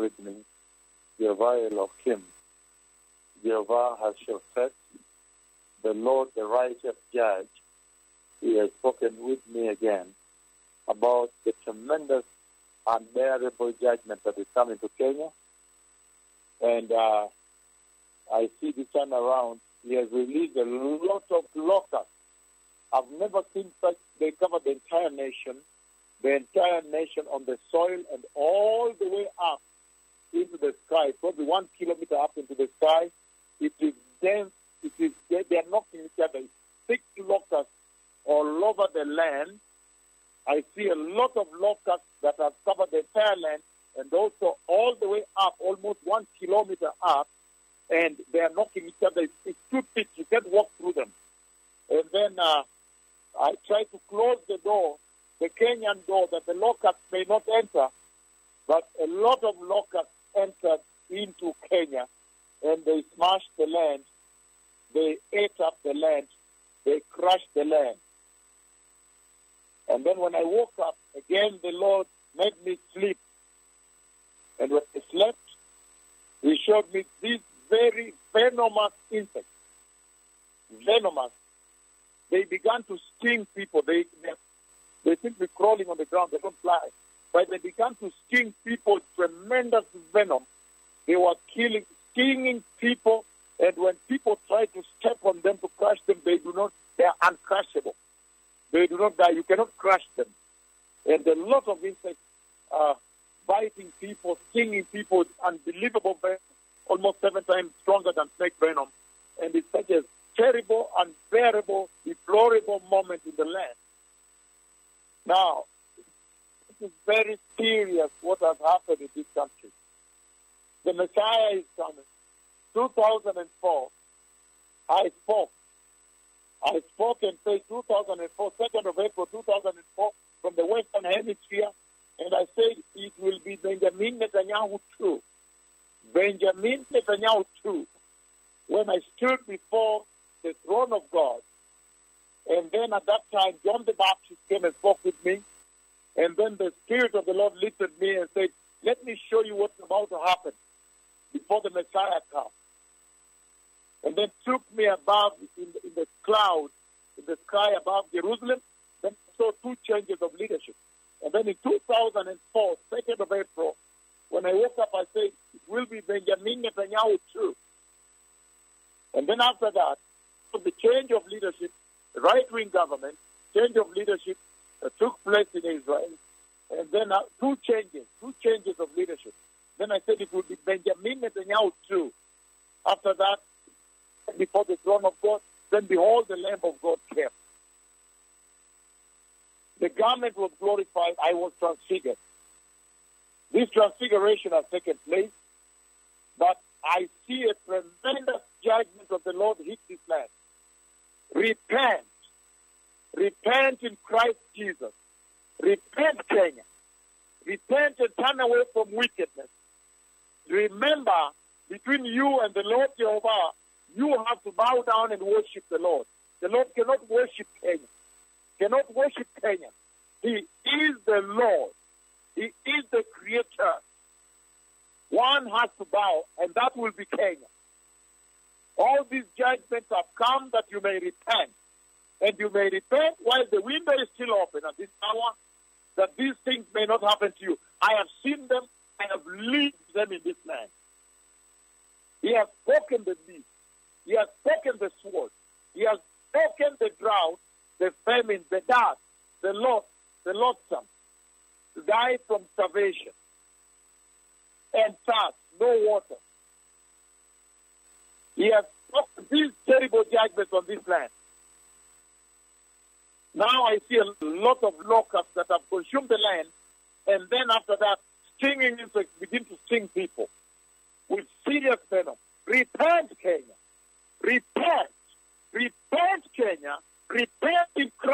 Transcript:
with me, Jehovah Elohim, Jehovah Hashephet, the Lord, the righteous judge, he has spoken with me again about the tremendous, unbearable judgment that is coming to Kenya. And uh, I see this time around, he has released a lot of locusts. I've never seen such. They cover the entire nation, the entire nation on the soil and all the way up into the sky, probably one kilometer up into the sky. It is dense. It is they, they are knocking each other. Thick locusts all over the land. I see a lot of locusts that have covered the entire land and also all the way up, almost one kilometer up, and they are knocking each other. It's, it's too thick. You can't walk through them. And then uh, I try to close the door, the Kenyan door, that the locusts may not enter. But a lot of locusts entered into Kenya, and they smashed the land. They ate up the land. They crushed the land. And then when I woke up, again the Lord made me sleep. And when I slept, He showed me these very venomous insects. Venomous. They began to sting people. They, they, they be crawling on the ground. They don't fly. But they began to sting people with tremendous venom. They were killing, stinging people. And when people try to step on them to crush them, they do not, they are uncrushable. They do not die. You cannot crush them. And a lot of insects are biting people, stinging people with unbelievable venom, almost seven times stronger than snake venom. And it's such a terrible, unbearable, deplorable moment in the land. Now, is very serious what has happened in this country. The Messiah is coming. 2004, I spoke I spoke and said 2004, 2nd of April 2004, from the Western Hemisphere, and I said it will be Benjamin Netanyahu too. Benjamin Netanyahu too. When I stood before the throne of God, and then at that time John the Baptist came and spoke with me, and then the Spirit of the Lord lifted me and said, Let me show you what's about to happen before the Messiah comes and then took me above in the, in the cloud, in the sky above Jerusalem. Then saw two changes of leadership. And then in 2004, 2nd of April, when I woke up, I said, it will be Benjamin Netanyahu too. And then after that, the change of leadership, right-wing government, change of leadership uh, took place in Israel. And then uh, two changes, two changes of leadership. Then I said it would be Benjamin Netanyahu too. After that, before the throne of God, then behold, the Lamb of God came. The garment was glorified, I was transfigured. This transfiguration has taken place, but I see a tremendous judgment of the Lord hit this land. Repent. Repent in Christ Jesus. Repent, Kenya. Repent and turn away from wickedness. Remember, between you and the Lord Jehovah, you have to bow down and worship the Lord. The Lord cannot worship Kenya. Cannot worship Kenya. He is the Lord. He is the creator. One has to bow, and that will be Kenya. All these judgments have come that you may repent. And you may repent while the window is still open at this hour, that these things may not happen to you. I have seen them, I have lived them in this land. He has broken the knee. He has taken the sword. He has taken the drought, the famine, the dust, the loss, the loathsome, to die from starvation and thirst, no water. He has put these terrible judgments on this land. Now I see a lot of locusts that have consumed the land, and then after that, stinging insects begin to sting people with serious venom. Repent, Kenya. Repent. Repent, Kenya. Repent in Christ